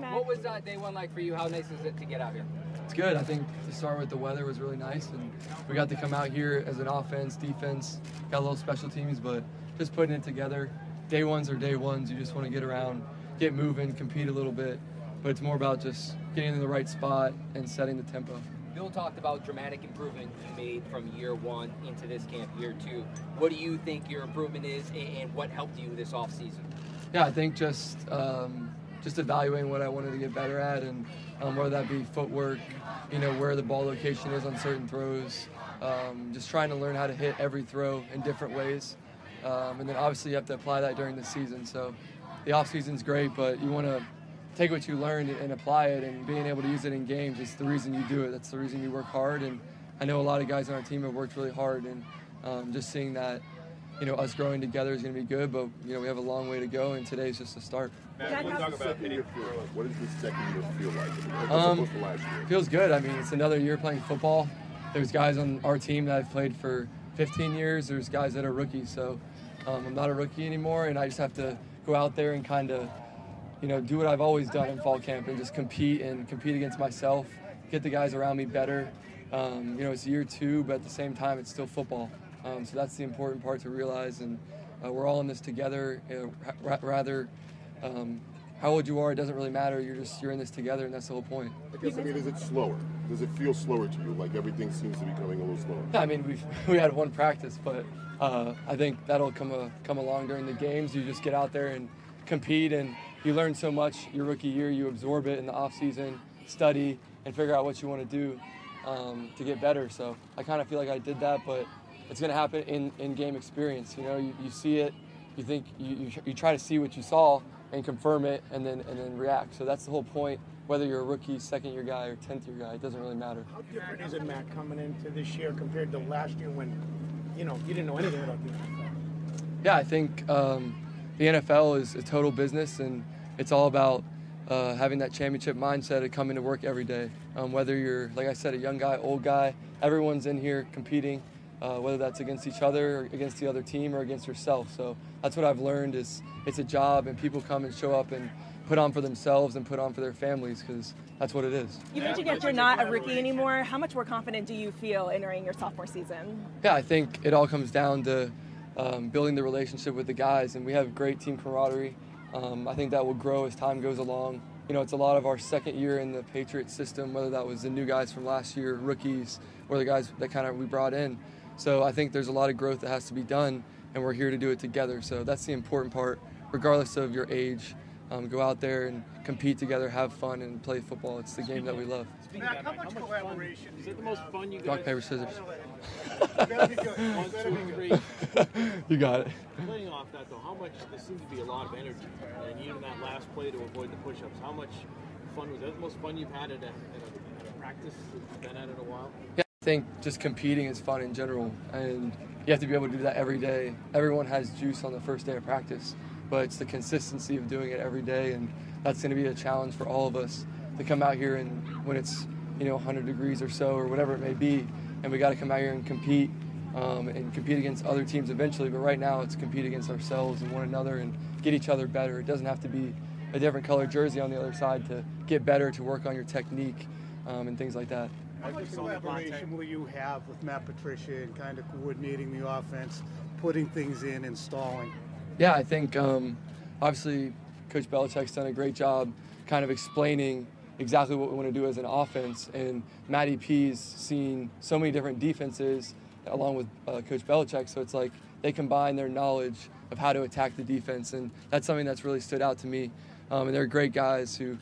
What was uh, day one like for you? How nice is it to get out here? It's good. I think to start with, the weather was really nice, and we got to come out here as an offense, defense, got a little special teams, but just putting it together. Day ones are day ones. You just want to get around, get moving, compete a little bit, but it's more about just getting in the right spot and setting the tempo. Bill talked about dramatic improvement you made from year one into this camp, year two. What do you think your improvement is, and what helped you this off season? Yeah, I think just um, just evaluating what I wanted to get better at, and um, whether that be footwork, you know, where the ball location is on certain throws, um, just trying to learn how to hit every throw in different ways, um, and then obviously you have to apply that during the season. So the off season's great, but you want to take what you learned and apply it, and being able to use it in games is the reason you do it. That's the reason you work hard, and I know a lot of guys on our team have worked really hard, and um, just seeing that you know, us growing together is going to be good, but you know, we have a long way to go, and today's just a start. Mac, what, talk about year feel like? what does this second year feel like? Um, feels good. I mean, it's another year playing football. There's guys on our team that I've played for 15 years. There's guys that are rookies, so um, I'm not a rookie anymore, and I just have to go out there and kind of, you know, do what I've always done in fall camp and just compete and compete against myself, get the guys around me better. Um, you know, it's year two, but at the same time, it's still football. Um, so that's the important part to realize, and uh, we're all in this together. You know, rather, um, how old you are, it doesn't really matter. You're just you're in this together, and that's the whole point. I guess I mean, is it slower? Does it feel slower to you? Like everything seems to be coming a little slower. Yeah, I mean, we we had one practice, but uh, I think that'll come a, come along during the games. You just get out there and compete, and you learn so much your rookie year. You absorb it in the off season, study, and figure out what you want to do um, to get better. So I kind of feel like I did that, but it's going to happen in, in game experience. You know, you, you see it, you think you, you, you try to see what you saw and confirm it, and then and then react. So that's the whole point. Whether you're a rookie, second year guy, or tenth year guy, it doesn't really matter. How different is it, Mac, coming into this year compared to last year when, you know, you didn't know anything about the NFL? Yeah, I think um, the NFL is a total business, and it's all about uh, having that championship mindset of coming to work every day. Um, whether you're, like I said, a young guy, old guy, everyone's in here competing uh, whether that's against each other or against the other team or against yourself. So that's what I've learned is it's a job and people come and show up and put on for themselves and put on for their families because that's what it is. You mentioned that you're not a rookie anymore. How much more confident do you feel entering your sophomore season? Yeah, I think it all comes down to um, building the relationship with the guys, and we have great team camaraderie. Um, I think that will grow as time goes along. You know, it's a lot of our second year in the Patriot system, whether that was the new guys from last year, rookies, or the guys that kind of we brought in. So I think there's a lot of growth that has to be done, and we're here to do it together. So that's the important part, regardless of your age. Um, go out there and compete together, have fun, and play football. It's the game that we love. Mac, how much collaboration is it the most fun you guys? Rock paper scissors. One, two, three. you got it. Playing off that though, how much? There seems to be a lot of energy, and even that last play to avoid the push-ups. How much fun was that? The most fun you've had at a, at a, practice? You've been at it a while. Yeah. I think just competing is fun in general, and you have to be able to do that every day. Everyone has juice on the first day of practice, but it's the consistency of doing it every day, and that's going to be a challenge for all of us to come out here and when it's you know 100 degrees or so or whatever it may be, and we got to come out here and compete um, and compete against other teams eventually. But right now, it's compete against ourselves and one another and get each other better. It doesn't have to be a different color jersey on the other side to get better, to work on your technique, um, and things like that. How much collaboration will you have with Matt Patricia and kind of coordinating the offense, putting things in, installing? Yeah, I think um, obviously Coach Belichick's done a great job kind of explaining exactly what we want to do as an offense. And Matty P's seen so many different defenses along with uh, Coach Belichick. So it's like they combine their knowledge of how to attack the defense. And that's something that's really stood out to me. Um, and they're great guys who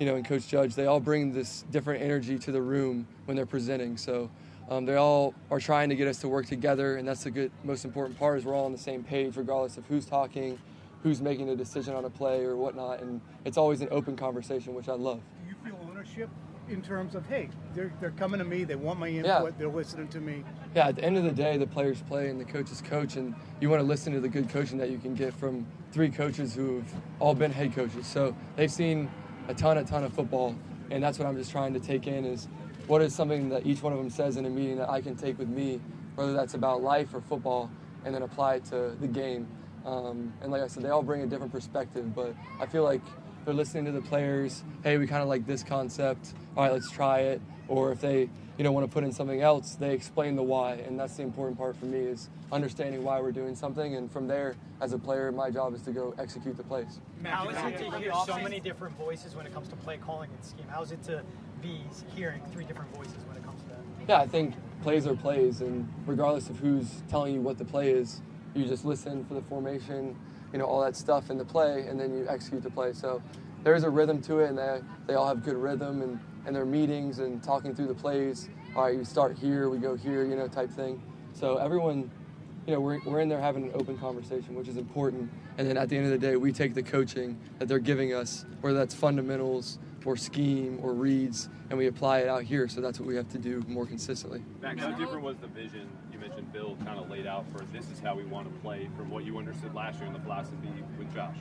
you know, and Coach Judge, they all bring this different energy to the room when they're presenting. So um, they all are trying to get us to work together, and that's the good, most important part is we're all on the same page, regardless of who's talking, who's making a decision on a play or whatnot. And it's always an open conversation, which I love. Do you feel ownership in terms of, hey, they're, they're coming to me, they want my input, Yeah. they're listening to me? Yeah, at the end of the day, the players play and the coaches coach, and you want to listen to the good coaching that you can get from three coaches who've all been head coaches. So they've seen a ton, a ton of football, and that's what I'm just trying to take in is what is something that each one of them says in a meeting that I can take with me, whether that's about life or football, and then apply it to the game. Um, and like I said, they all bring a different perspective, but I feel like they're listening to the players. Hey, we kind of like this concept. All right, let's try it. Or if they you know want to put in something else, they explain the why, and that's the important part for me is understanding why we're doing something. And from there, as a player, my job is to go execute the plays. How is it to hear so many different voices when it comes to play calling and scheme? How is it to be hearing three different voices when it comes to that? Yeah, I think plays are plays, and regardless of who's telling you what the play is, you just listen for the formation, you know, all that stuff in the play, and then you execute the play. So there is a rhythm to it, and they, they all have good rhythm and, and their meetings and talking through the plays. All right, you start here, we go here, you know, type thing. So everyone, you know, we're, we're in there having an open conversation, which is important. And then at the end of the day, we take the coaching that they're giving us, whether that's fundamentals or scheme or reads, and we apply it out here. So that's what we have to do more consistently. Max, how different was the vision you mentioned Bill kind of laid out for this is how we want to play from what you understood last year in the philosophy with Josh?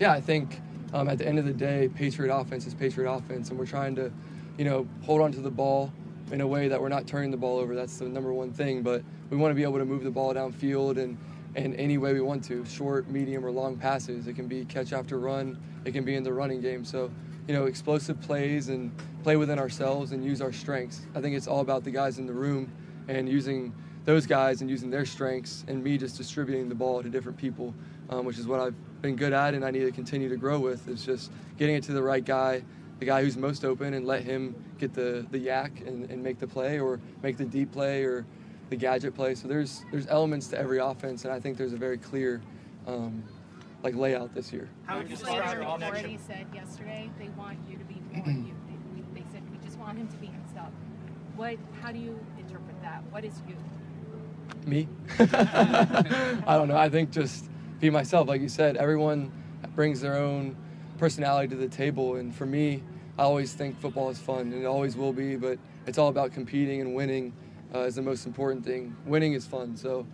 Yeah, I think um, at the end of the day, Patriot offense is Patriot offense, and we're trying to, you know, hold on to the ball in a way that we're not turning the ball over. That's the number one thing. But we want to be able to move the ball downfield and in any way we want to, short, medium, or long passes. It can be catch after run. It can be in the running game. So, you know, explosive plays and play within ourselves and use our strengths. I think it's all about the guys in the room and using those guys and using their strengths and me just distributing the ball to different people, um, which is what I've been good at and I need to continue to grow with. Is just getting it to the right guy, the guy who's most open, and let him get the the YAC and, and make the play or make the deep play or the gadget play. So there's there's elements to every offense, and I think there's a very clear. Um, like layout this year. How would you describe your already said yesterday they want you to be more you. They, they said we just want him to be himself. What? How do you interpret that? What is you? Me? I don't know. I think just be myself. Like you said, everyone brings their own personality to the table, and for me, I always think football is fun, and it always will be. But it's all about competing and winning uh, is the most important thing. Winning is fun. So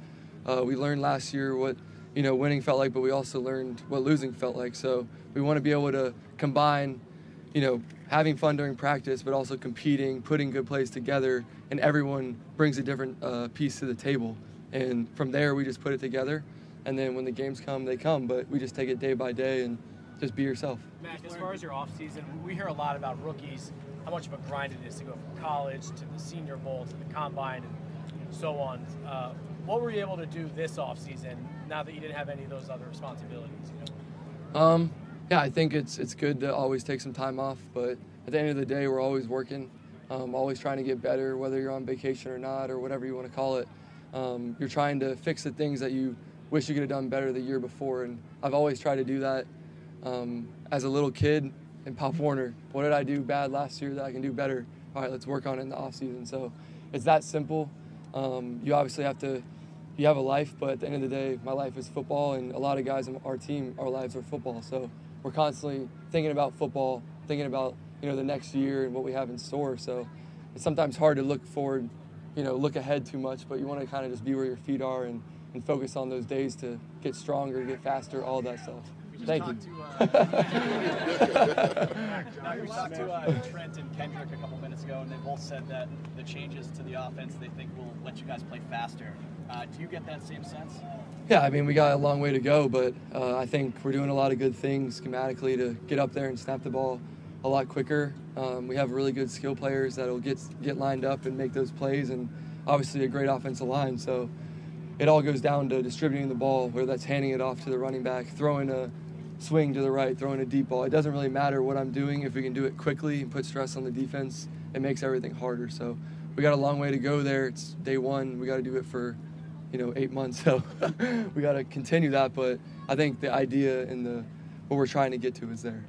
uh, we learned last year what you know winning felt like, but we also learned what losing felt like. So we want to be able to combine, you know, having fun during practice, but also competing, putting good plays together, and everyone brings a different uh, piece to the table. And from there, we just put it together. And then when the games come, they come. But we just take it day by day and just be yourself. Mac, as far as your offseason, we hear a lot about rookies, how much of a grind it is to go from college to the Senior Bowl to the Combine and so on. Uh, what were you able to do this offseason now that you didn't have any of those other responsibilities? You know? Um, yeah, I think it's it's good to always take some time off, but at the end of the day, we're always working, um, always trying to get better, whether you're on vacation or not, or whatever you want to call it. Um, you're trying to fix the things that you wish you could have done better the year before, and I've always tried to do that. Um, as a little kid in Pop Warner, what did I do bad last year that I can do better? All right, let's work on it in the off season. So it's that simple. Um, you obviously have to you have a life, but at the end of the day, my life is football, and a lot of guys on our team, our lives are football. So we're constantly thinking about football, thinking about you know the next year and what we have in store. So it's sometimes hard to look forward, you know, look ahead too much, but you want to kind of just be where your feet are and, and focus on those days to get stronger, get faster, all that stuff. Thank you. To, uh, we talked to uh, Trent and Kendrick a couple minutes ago, and they both said that the changes to the offense they think will let you guys play faster. Uh, do you get that same sense? Yeah, I mean, we got a long way to go, but uh, I think we're doing a lot of good things schematically to get up there and snap the ball a lot quicker. Um, we have really good skill players that'll get get lined up and make those plays, and obviously a great offensive line. So it all goes down to distributing the ball, whether that's handing it off to the running back, throwing a swing to the right, throwing a deep ball. It doesn't really matter what I'm doing if we can do it quickly and put stress on the defense. It makes everything harder. So we got a long way to go there. It's day one. We got to do it for you know eight months. So we got to continue that. But I think the idea and the what we're trying to get to is there.